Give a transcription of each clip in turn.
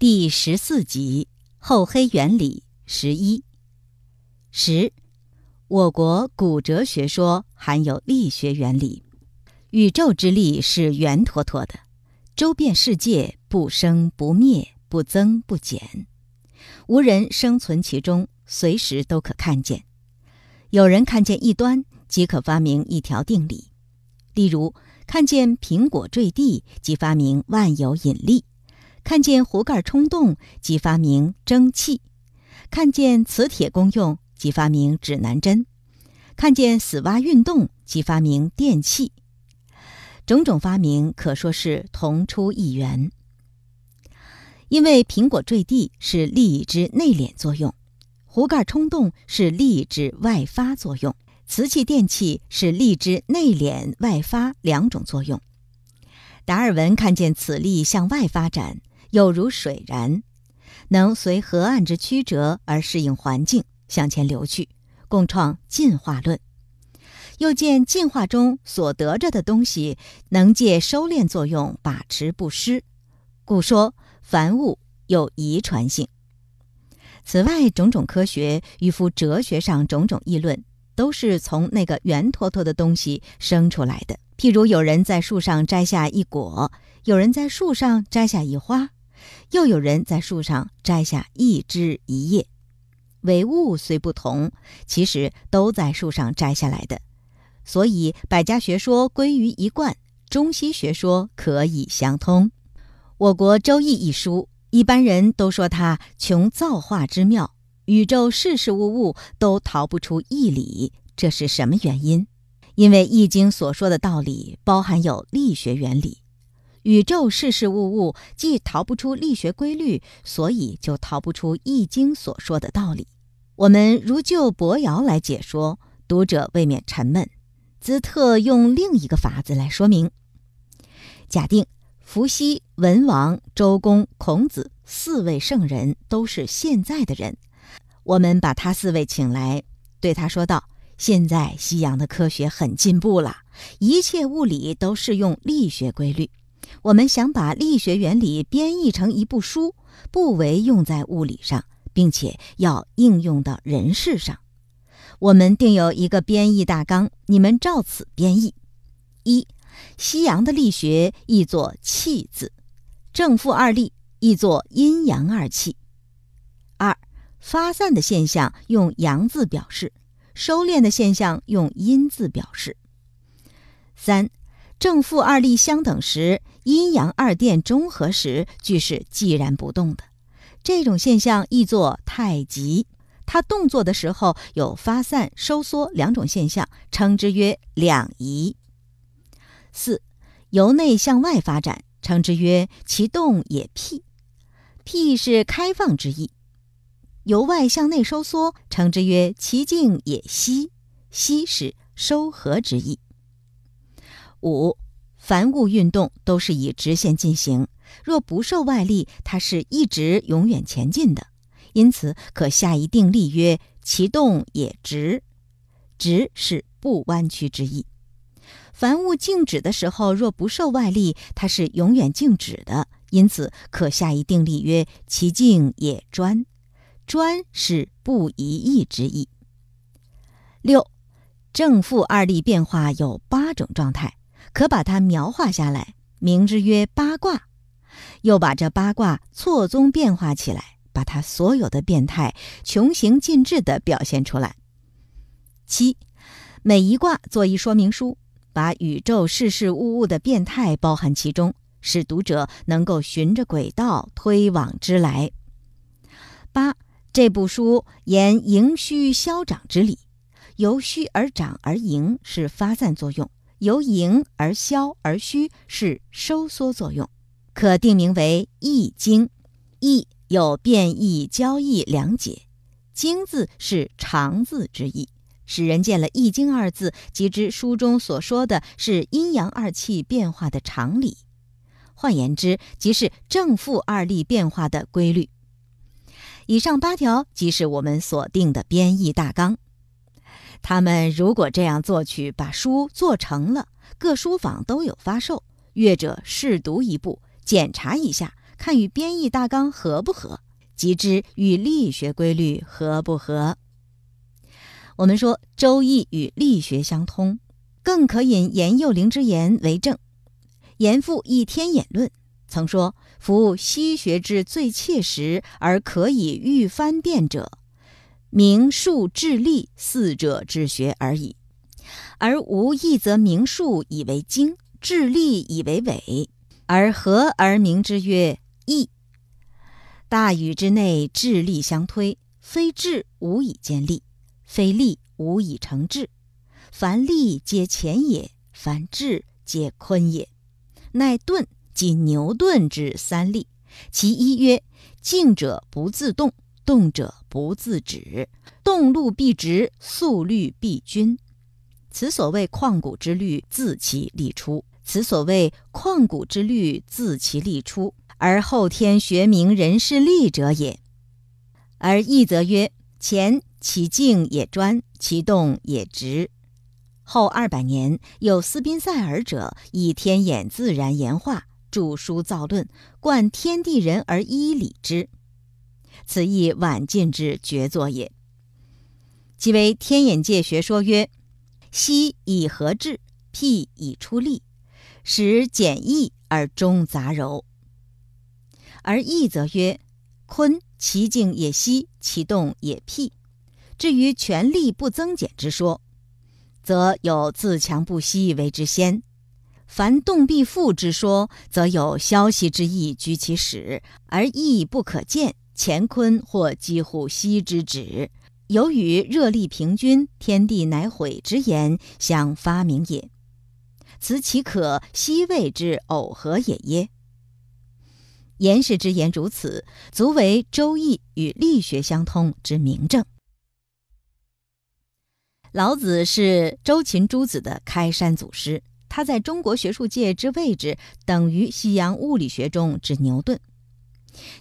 第十四集厚黑原理十一十，我国古哲学说含有力学原理，宇宙之力是圆坨坨的，周遍世界，不生不灭，不增不减，无人生存其中，随时都可看见。有人看见一端，即可发明一条定理。例如，看见苹果坠地，即发明万有引力。看见壶盖冲动，即发明蒸汽；看见磁铁功用，即发明指南针；看见死蛙运动，即发明电器。种种发明可说是同出一源。因为苹果坠地是力之内敛作用，壶盖冲动是力之外发作用，瓷器电器是力之内敛外发两种作用。达尔文看见此力向外发展。有如水然，能随河岸之曲折而适应环境向前流去，共创进化论。又见进化中所得着的东西能借收敛作用把持不失，故说凡物有遗传性。此外，种种科学与夫哲学上种种议论，都是从那个圆坨坨的东西生出来的。譬如有人在树上摘下一果，有人在树上摘下一花。又有人在树上摘下一枝一叶，唯物虽不同，其实都在树上摘下来的。所以百家学说归于一贯，中西学说可以相通。我国《周易》一书，一般人都说它穷造化之妙，宇宙事事物物都逃不出义理。这是什么原因？因为《易经》所说的道理包含有力学原理。宇宙事事物物既逃不出力学规律，所以就逃不出《易经》所说的道理。我们如就伯爻来解说，读者未免沉闷，兹特用另一个法子来说明。假定伏羲、文王、周公、孔子四位圣人都是现在的人，我们把他四位请来，对他说道：“现在西洋的科学很进步了，一切物理都适用力学规律。”我们想把力学原理编译成一部书，不为用在物理上，并且要应用到人事上。我们定有一个编译大纲，你们照此编译：一、西洋的力学译作气字，正负二力译作阴阳二气；二、发散的现象用阳字表示，收敛的现象用阴字表示；三。正负二力相等时，阴阳二电中和时，俱是寂然不动的。这种现象译作太极。它动作的时候有发散、收缩两种现象，称之曰两仪。四，由内向外发展，称之曰其动也辟。辟是开放之意。由外向内收缩，称之曰其静也息。息是收合之意。五，凡物运动都是以直线进行，若不受外力，它是一直永远前进的。因此，可下一定力曰：其动也直。直是不弯曲之意。凡物静止的时候，若不受外力，它是永远静止的。因此，可下一定力曰：其静也专。专是不移逸之意。六，正负二力变化有八种状态。可把它描画下来，名之曰八卦。又把这八卦错综变化起来，把它所有的变态穷行尽致地表现出来。七，每一卦做一说明书，把宇宙事事物物的变态包含其中，使读者能够循着轨道推往之来。八，这部书言盈虚消长之理，由虚而长而盈是发散作用。由盈而消而虚是收缩作用，可定名为《易经》。易有变易、交易两解，经字是常字之意，使人见了《易经》二字，即知书中所说的是阴阳二气变化的常理。换言之，即是正负二力变化的规律。以上八条即是我们所定的编译大纲。他们如果这样做去，把书做成了，各书坊都有发售，阅者试读一部，检查一下，看与编译大纲合不合，即知与力学规律合不合。我们说《周易》与力学相通，更可引严幼龄之言为证。严复一天演论曾说：“夫西学之最切实而可以预翻变者，名数智力四者之学而已。而无义则名数以为经，智力以为伪，而合而名之曰义。大禹之内，智力相推，非智无以见力。”非力无以成智，凡力皆乾也，凡智皆坤也。乃顿即牛顿之三力，其一曰：静者不自动，动者不自止，动路必直，速率必均。此所谓旷古之律，自其立出。此所谓旷古之律，自其立出，而后天学名人事立者也。而义则曰：前。其静也专，其动也直。后二百年，有斯宾塞尔者以天演自然言化，著书造论，贯天地人而依理之。此亦晚近之绝作也。即为天眼界学说曰：息以合志，辟以出力，使简易而中杂糅。而义则曰：坤其静也息，其动也辟。至于权力不增减之说，则有自强不息为之先；凡动必复之说，则有消息之意居其始，而意不可见，乾坤或几乎息之止，由于热力平均，天地乃毁之言相发明也。此岂可息谓之偶合也耶？言氏之言如此，足为《周易》与力学相通之明证。老子是周秦诸子的开山祖师，他在中国学术界之位置等于西洋物理学中之牛顿。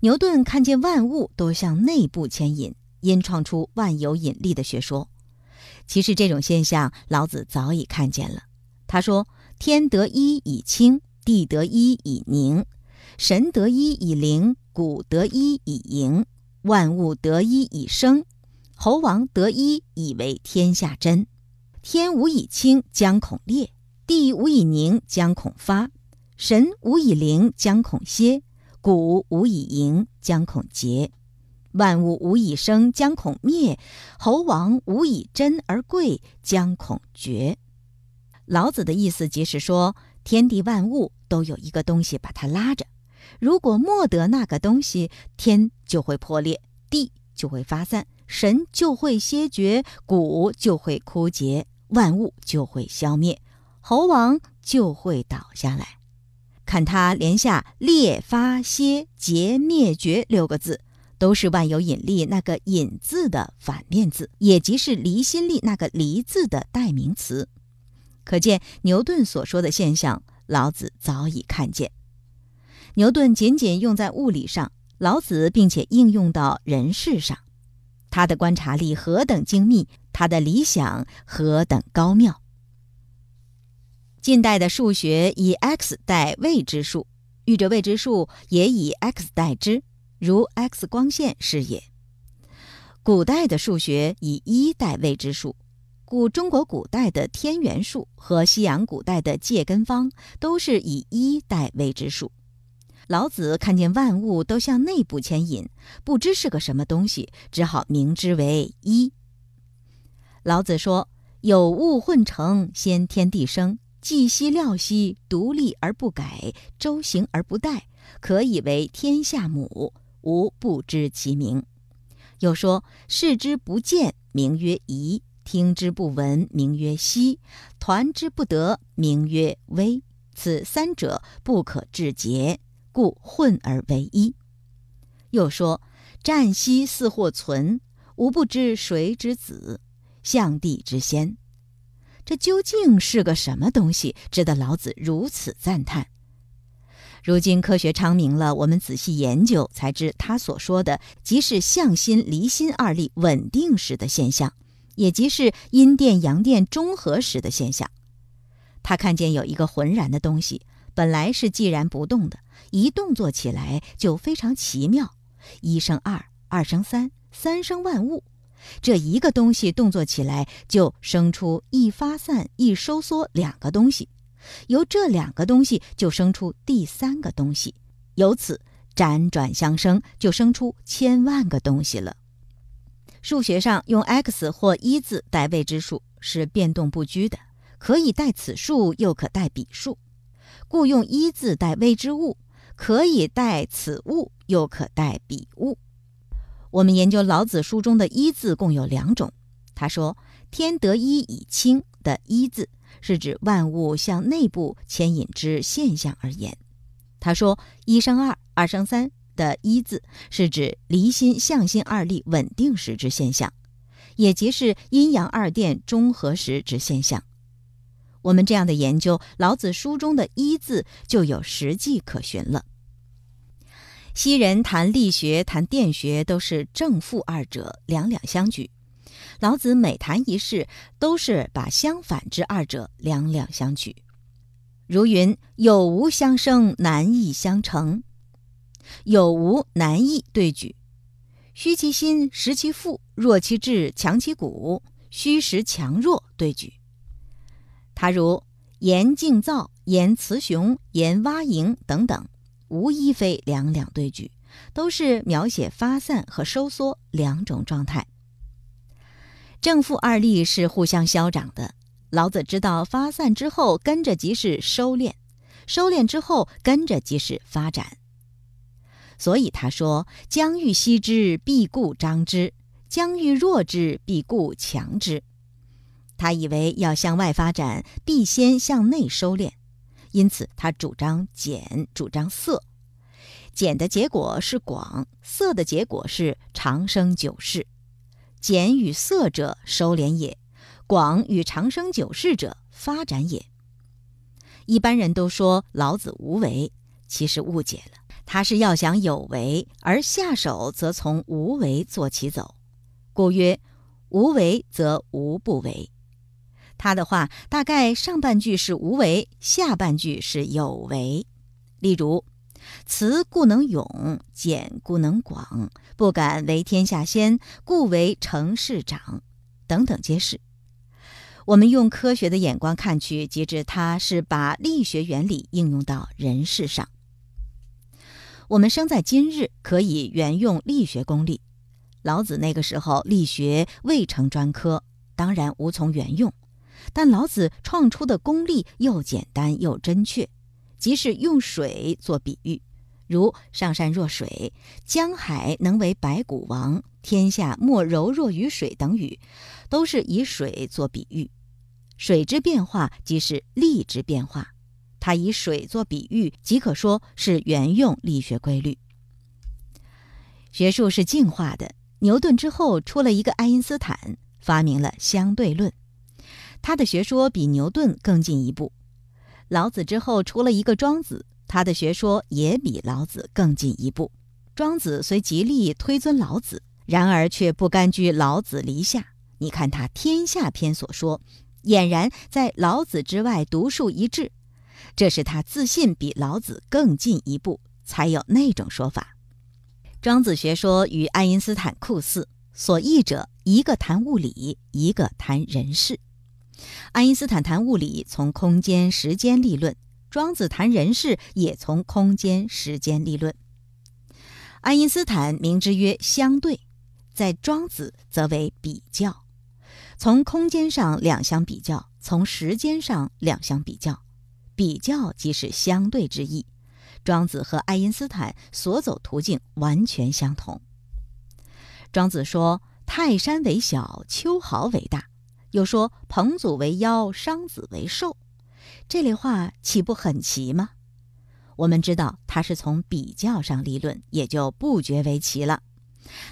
牛顿看见万物都向内部牵引，因创出万有引力的学说。其实这种现象，老子早已看见了。他说：“天得一以清，地得一以宁，神得一以灵，谷得一以盈，万物得一以生。”猴王得一以为天下真，天无以清，将恐裂；地无以宁，将恐发；神无以灵，将恐歇；谷无以盈，将恐竭；万物无以生，将恐灭；猴王无以真而贵，将恐绝。老子的意思即是说，天地万物都有一个东西把它拉着，如果莫得那个东西，天就会破裂，地就会发散。神就会歇绝，谷就会枯竭，万物就会消灭，猴王就会倒下来。看他连下裂、发、歇、竭、灭、绝六个字，都是万有引力那个“引”字的反面字，也即是离心力那个“离”字的代名词。可见牛顿所说的现象，老子早已看见。牛顿仅仅用在物理上，老子并且应用到人事上。他的观察力何等精密，他的理想何等高妙。近代的数学以 x 代未知数，遇着未知数也以 x 代之，如 x 光线是也。古代的数学以一代未知数，故中国古代的天元数和西洋古代的介根方都是以一代未知数。老子看见万物都向内部牵引，不知是个什么东西，只好名之为一。老子说：“有物混成，先天地生，寂兮寥兮，独立而不改，周行而不殆，可以为天下母。吾不知其名。”又说：“视之不见，名曰夷；听之不闻，名曰希；团之不得，名曰微。此三者，不可致诘。”故混而为一。又说：“战兮似或存，吾不知谁之子，象帝之先。”这究竟是个什么东西，值得老子如此赞叹？如今科学昌明了，我们仔细研究，才知他所说的，即是向心离心二力稳定时的现象，也即是阴电阳电中和时的现象。他看见有一个浑然的东西。本来是寂然不动的，一动作起来就非常奇妙，一生二，二生三，三生万物。这一个东西动作起来，就生出一发散、一收缩两个东西，由这两个东西就生出第三个东西，由此辗转相生，就生出千万个东西了。数学上用 x 或一字代未知数是变动不居的，可以代此数，又可代彼数，故用一字代未知物，可以代此物，又可代彼物。我们研究老子书中的“一”字共有两种。他说：“天得一以清”的“一”字是指万物向内部牵引之现象而言。他说：“一生二，二生三”的“一”字是指离心向心二力稳定时之现象，也即是阴阳二电中和时之现象。我们这样的研究，老子书中的“一”字就有实际可循了。昔人谈力学、谈电学，都是正负二者两两相举。老子每谈一事，都是把相反之二者两两相举。如云：“有无相生，难易相成。”有无难易对举，虚其心，实其腹；弱其志，强其骨。虚实强弱对举。他如言竞造、言雌雄、言蛙蝇等等。无一非两两对举，都是描写发散和收缩两种状态。正负二力是互相消长的。老子知道发散之后跟着即是收敛，收敛之后跟着即是发展。所以他说：“将欲息之，必固张之；将欲弱之，必固强之。”他以为要向外发展，必先向内收敛。因此，他主张简，主张色。简的结果是广，色的结果是长生久世。简与色者收敛也，广与长生久世者发展也。一般人都说老子无为，其实误解了。他是要想有为，而下手则从无为做起走。故曰：无为则无不为。他的话大概上半句是无为，下半句是有为。例如，慈故能勇，简故能广，不敢为天下先，故为成事长，等等皆是。我们用科学的眼光看去，即知他是把力学原理应用到人事上。我们生在今日，可以沿用力学公理。老子那个时候力学未成专科，当然无从沿用。但老子创出的功力又简单又真确，即是用水做比喻，如“上善若水”，“江海能为百谷王”，“天下莫柔弱于水”等语，都是以水做比喻。水之变化即是力之变化，他以水做比喻，即可说是原用力学规律。学术是进化的，牛顿之后出了一个爱因斯坦，发明了相对论。他的学说比牛顿更进一步，老子之后出了一个庄子，他的学说也比老子更进一步。庄子虽极力推尊老子，然而却不甘居老子篱下。你看他《天下篇》所说，俨然在老子之外独树一帜，这是他自信比老子更进一步，才有那种说法。庄子学说与爱因斯坦酷似，所异者一个谈物理，一个谈人事。爱因斯坦谈物理，从空间、时间立论；庄子谈人事，也从空间、时间立论。爱因斯坦名之曰相对，在庄子则为比较，从空间上两相比较，从时间上两相比较，比较即是相对之意。庄子和爱因斯坦所走途径完全相同。庄子说：“泰山为小，秋毫为大。”又说彭祖为妖，商子为兽，这类话岂不很奇吗？我们知道他是从比较上立论，也就不觉为奇了。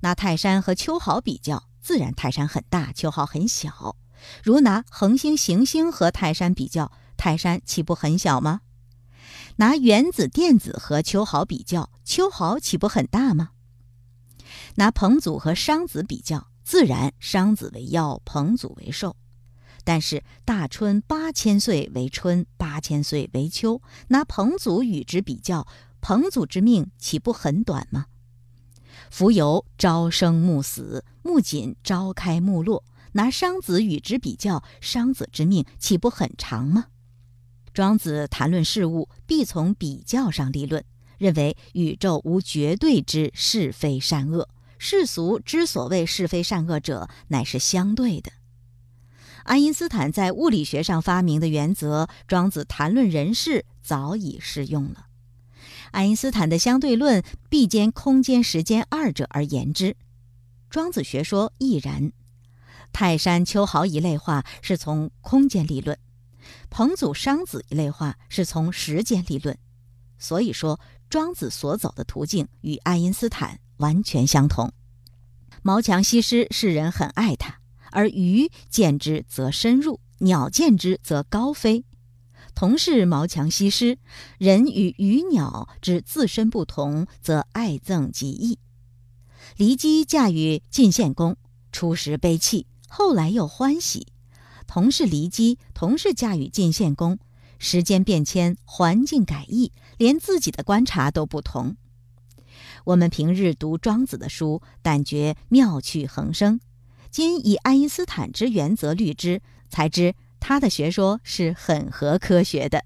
拿泰山和秋毫比较，自然泰山很大，秋毫很小。如拿恒星、行星和泰山比较，泰山岂不很小吗？拿原子、电子和秋毫比较，秋毫岂不很大吗？拿彭祖和商子比较。自然，商子为妖，彭祖为寿。但是大春八千岁为春，八千岁为秋。拿彭祖与之比较，彭祖之命岂不很短吗？蜉蝣朝生暮死，木槿朝开暮落。拿商子与之比较，商子之命岂不很长吗？庄子谈论事物，必从比较上立论，认为宇宙无绝对之是非善恶，世俗之所谓是非善恶者，乃是相对的。爱因斯坦在物理学上发明的原则，庄子谈论人事早已适用了。爱因斯坦的相对论必兼空间、时间二者而言之，庄子学说亦然。泰山、秋毫一类话是从空间立论，彭祖、商子一类话是从时间立论。所以说，庄子所走的途径与爱因斯坦完全相同。毛强西施世人很爱他，而鱼见之则深入，鸟见之则高飞。同是毛强西施，人与鱼鸟之自身不同，则爱憎极异。骊姬嫁与晋献公，初时悲泣，后来又欢喜。同是骊姬，同是嫁与晋献公，时间变迁，环境改易，连自己的观察都不同。我们平日读庄子的书，但觉妙趣横生，今以爱因斯坦之原则虑之，才知。他的学说是很合科学的。